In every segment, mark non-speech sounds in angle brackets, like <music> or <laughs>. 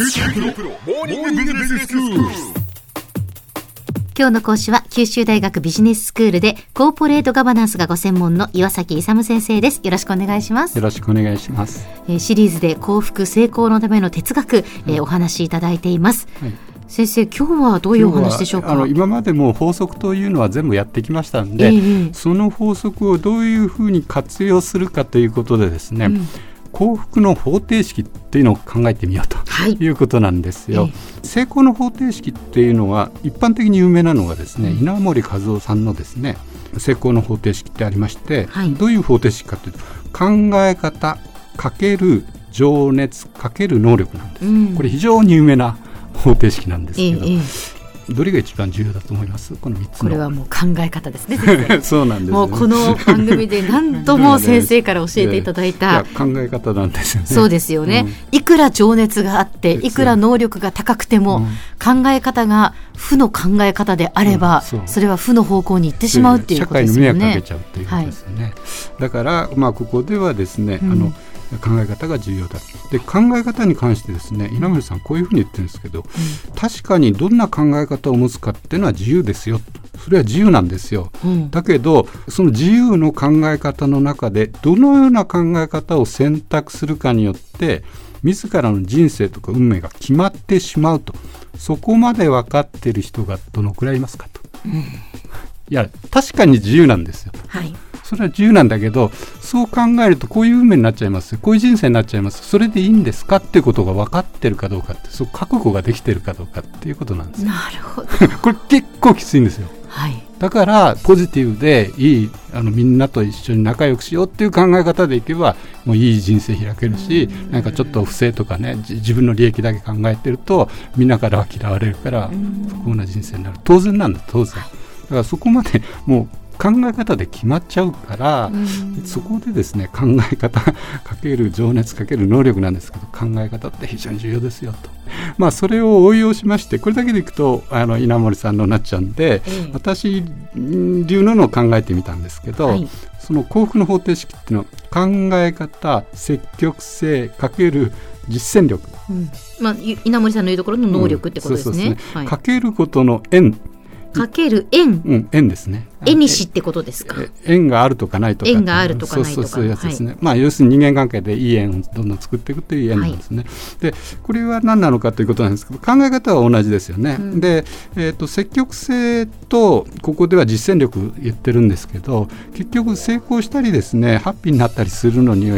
今日の講師は九州大学ビジネススクールでコーポレートガバナンスがご専門の岩崎勇先生です。よろしくお願いします。よろしくお願いします、えー、シリーズで幸福成功のための哲学、えー、お話しいただいています、はい。先生今日はどういうお話でしょうか？あの今までも法則というのは全部やってきましたんで、えー、その法則をどういうふうに活用するかということでですね、うん、幸福の方程式っていうのを考えてみようと、はい、いうことなんですよ、えー、成功の方程式っていうのは一般的に有名なのがですね、うん、稲森和夫さんのですね成功の方程式ってありまして、はい、どういう方程式かというと考え方かける情熱かける能力なんです、うん、これ非常に有名な方程式なんですけど、ええ、どれが一番重要だと思います？この3つこれはもう考え方ですね <laughs> そうなんです、ね、もうこの番組で何度も先生から教えていただいた。<laughs> 考え方なんですよね。そうですよね、うん、いくら情熱があっていくら能力が高くても、うん、考え方が負の考え方であれば、うん、それは負の方向に行ってしまうっていうことですよね。社会に迷惑かけちゃうっていうことですよね、はい、だからまあここではですね、あの考え方が重要だ。で考え方に関してですね稲森さんこういうふうに言ってるんですけど、うん、確かにどんな考え方を持つかっていうのは自由ですよ。それは自由なんですよ、うん、だけどその自由の考え方の中でどのような考え方を選択するかによって自らの人生とか運命が決まってしまうと。そこまで分かってる人がどのくらいいますかと、うん、いや確かに自由なんですよ、はいそれは自由なんだけどそう考えるとこういう運命になっちゃいます。こういう人生になっちゃいます。それでいいんですかっていうことが分かってるかどうかってそう覚悟ができてるかどうかっていうことなんですなるほど。<laughs> これ結構きついんですよ。はい。だからポジティブでいいあのみんなと一緒に仲良くしようっていう考え方でいけばもういい人生開けるしなんかちょっと不正とかね自分の利益だけ考えてるとみんなからは嫌われるから不幸な人生になる。当然なんだ当然。だからそこまでもう考え方で決まっちゃうから、うん、そこでですね考え方かける情熱かける能力なんですけど考え方って非常に重要ですよと。まあ、それを応用しましてこれだけでいくとあの稲森さんのなっちゃうんで、ええ、私流ののを考えてみたんですけど、はい、その幸福の方程式っていうのは考え方積極性かける実践力、うん、まあ、稲森さんの言うところの能力ってことですね。かけることの縁かける円、うん、円ですね。円にしってことですか？円があるとかないとか。円があるとかないとか。そういうやつですね。はい、まあ要するに人間関係でいい円をどんどん作っていくという円なんですね。はい、でこれは何なのかということなんですけど考え方は同じですよね。うん、で、えーと、積極性とここでは実践力言ってるんですけど結局成功したりですねハッピーになったりするのに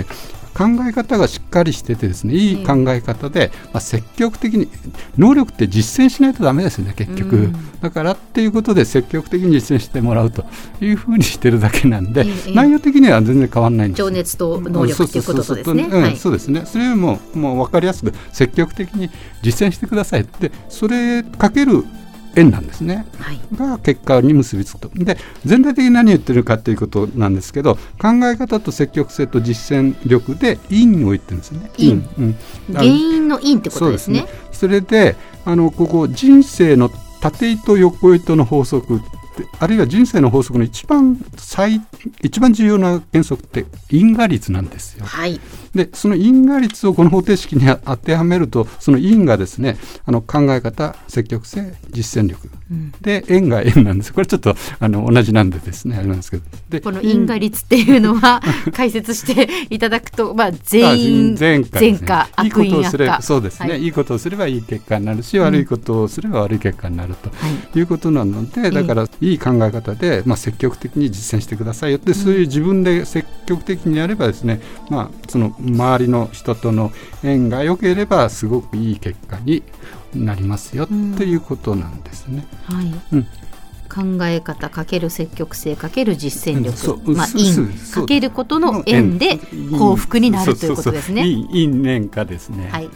考え方がしっかりしててですねいい考え方で、まあ、積極的に能力って実践しないとダメですね結局、うん、だからっていうことで積極的に実践してもらうというふうにしてるだけなんで、内容的には全然変わらないんです。情熱と能力ということですね。そうですね。それももう分かりやすく積極的に実践してくださいでそれかける円なんですね、はい、が結果に結びつくと。で全体的に何言ってるかということなんですけど考え方と積極性と実践力で因を言ってるんですね。因、うん、原因の因ってことですね。それであのここ人生の縦糸横糸の法則あるいは人生の法則の一番最一番重要な原則って因果率なんですよ。はい、でその因果率をこの方程式に当てはめるとその因がですねあの考え方積極性実践力、うん、で円が円なんです。これちょっとあの同じなんでですねあれなんですけど。でこの因果率っていうのは解説していただくと、まあ、全員全価、ね、いいことをすればそうですね、はい、いいことをすればいい結果になるし、悪いことをすれば悪い結果になると、い。うことなのでだからいい考え方で、まあ、積極的に実践してくださいよってそういう自分で積極的にやればですね、まあ、その周りの人との縁が良ければすごくいい結果になりますよっていうことなんですね。はい、うん考え方かける積極性かける実践力、まあ、因かけることの縁で幸福になるということですね。因縁かですね。はい。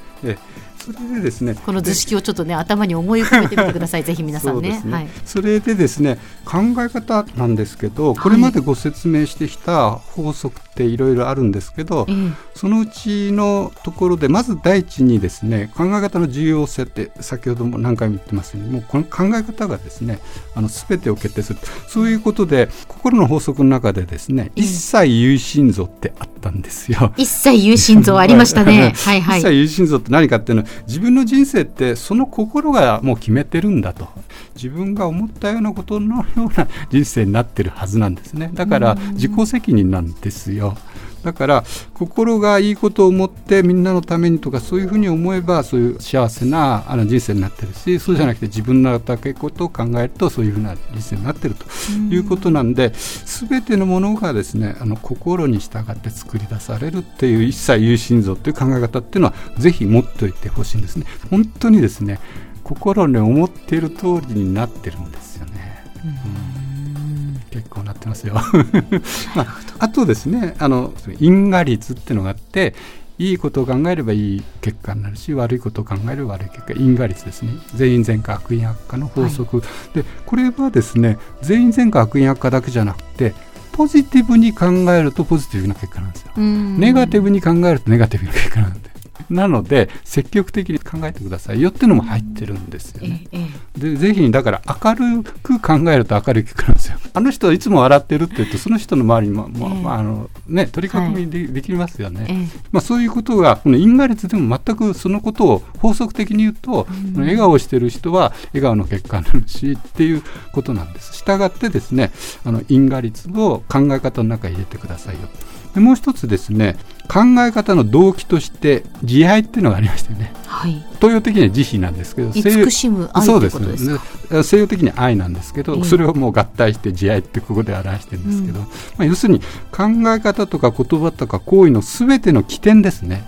それでですねこの図式をちょっとね頭に思い浮かべてみてください。<laughs> ぜひ皆さんね、ね、はい、それでですね考え方なんですけどこれまでご説明してきた法則っていろいろあるんですけど、はい、そのうちのところでまず第一にですね考え方の重要性って先ほども何回も言ってますようにもうこの考え方がですねあの全てを決定する。そういうことで心の法則の中でですね、一切有心臓ってあったんですよ。一切有心臓ありましたね。<laughs> はいはい。一切有心臓って何かっていうのは自分の人生ってその心がもう決めてるんだと自分が思ったようなことのような人生になってるはずなんですねだから自己責任なんですよ。だから心がいいことを思ってみんなのためにとかそういうふうに思えばそういう幸せなあの人生になってるしそうじゃなくて自分のだけことを考えるとそういうふうな人生になってるということなんで全てのものがですねあの心に従って作り出されるっていう一切有心臓っていう考え方っていうのはぜひ持っておいてほしいんですね。本当にですね心に思っている通りになってるんですよね。うん結構なってますよ <laughs> まあ、あとですねあの因果率っていうのがあっていいことを考えればいい結果になるし悪いことを考えれば悪い結果因果率ですね。全員善果悪因悪化の法則、はい、でこれはですね全員善果悪因悪化だけじゃなくてポジティブに考えるとポジティブな結果なんですよ。ネガティブに考えるとネガティブな結果なんで。なので積極的に考えてくださいよっていうのも入ってるんですよね。でぜひだから明るく考えると明るい結果なんですよ。<laughs> あの人いつも笑ってるって言うとその人の周りにも、まあ、あのね取り囲みで,、できますよね。まあそういうことがこの因果率でも全くそのことを法則的に言うと、うん、笑顔してる人は笑顔の結果になるしっていうことなんです。したがってですねあの因果率を考え方の中に入れてくださいよ。でもう一つですね考え方の動機として慈愛っていうのがありましてね、はい、東洋的には慈悲なんですけど慈しむ愛そうですね。西洋的には愛なんですけど、えー、それをもう合体して慈愛ってここで表してるんですけど、うん、まあ、要するに考え方とか言葉とか行為のすべての起点ですね、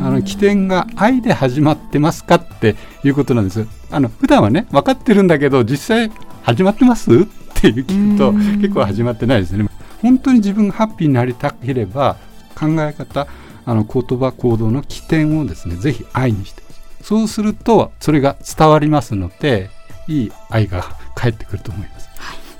あの起点が愛で始まってますかっていうことなんです。あの普段はね分かってるんだけど実際始まってます？っていう聞くと結構始まってないですね。本当に自分がハッピーになりたければ考え方あの言葉行動の起点をですねぜひ愛にしてそうするとそれが伝わりますのでいい愛が返ってくると思います。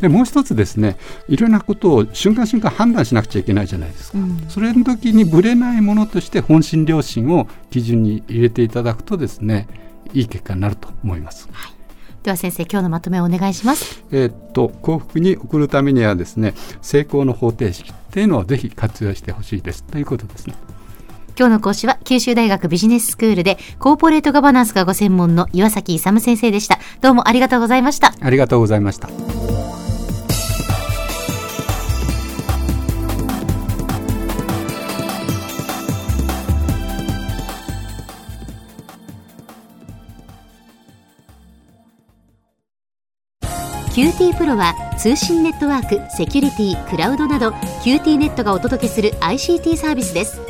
でもう一つですねいろんなことを瞬間瞬間判断しなくちゃいけないじゃないですか、うん、それの時にぶれないものとして本心良心を基準に入れていただくとですねいい結果になると思います。はいでは先生今日のまとめをお願いします。えー、っと幸福に送るためにはですね成功の方程式っていうのをぜひ活用してほしいですということですね。今日の講師は九州大学ビジネススクールでコーポレートガバナンスがご専門の岩崎勇先生でした。どうもありがとうございました。ありがとうございました。QT プロは通信ネットワーク、セキュリティ、クラウドなど QT ネットがお届けする ICT サービスです。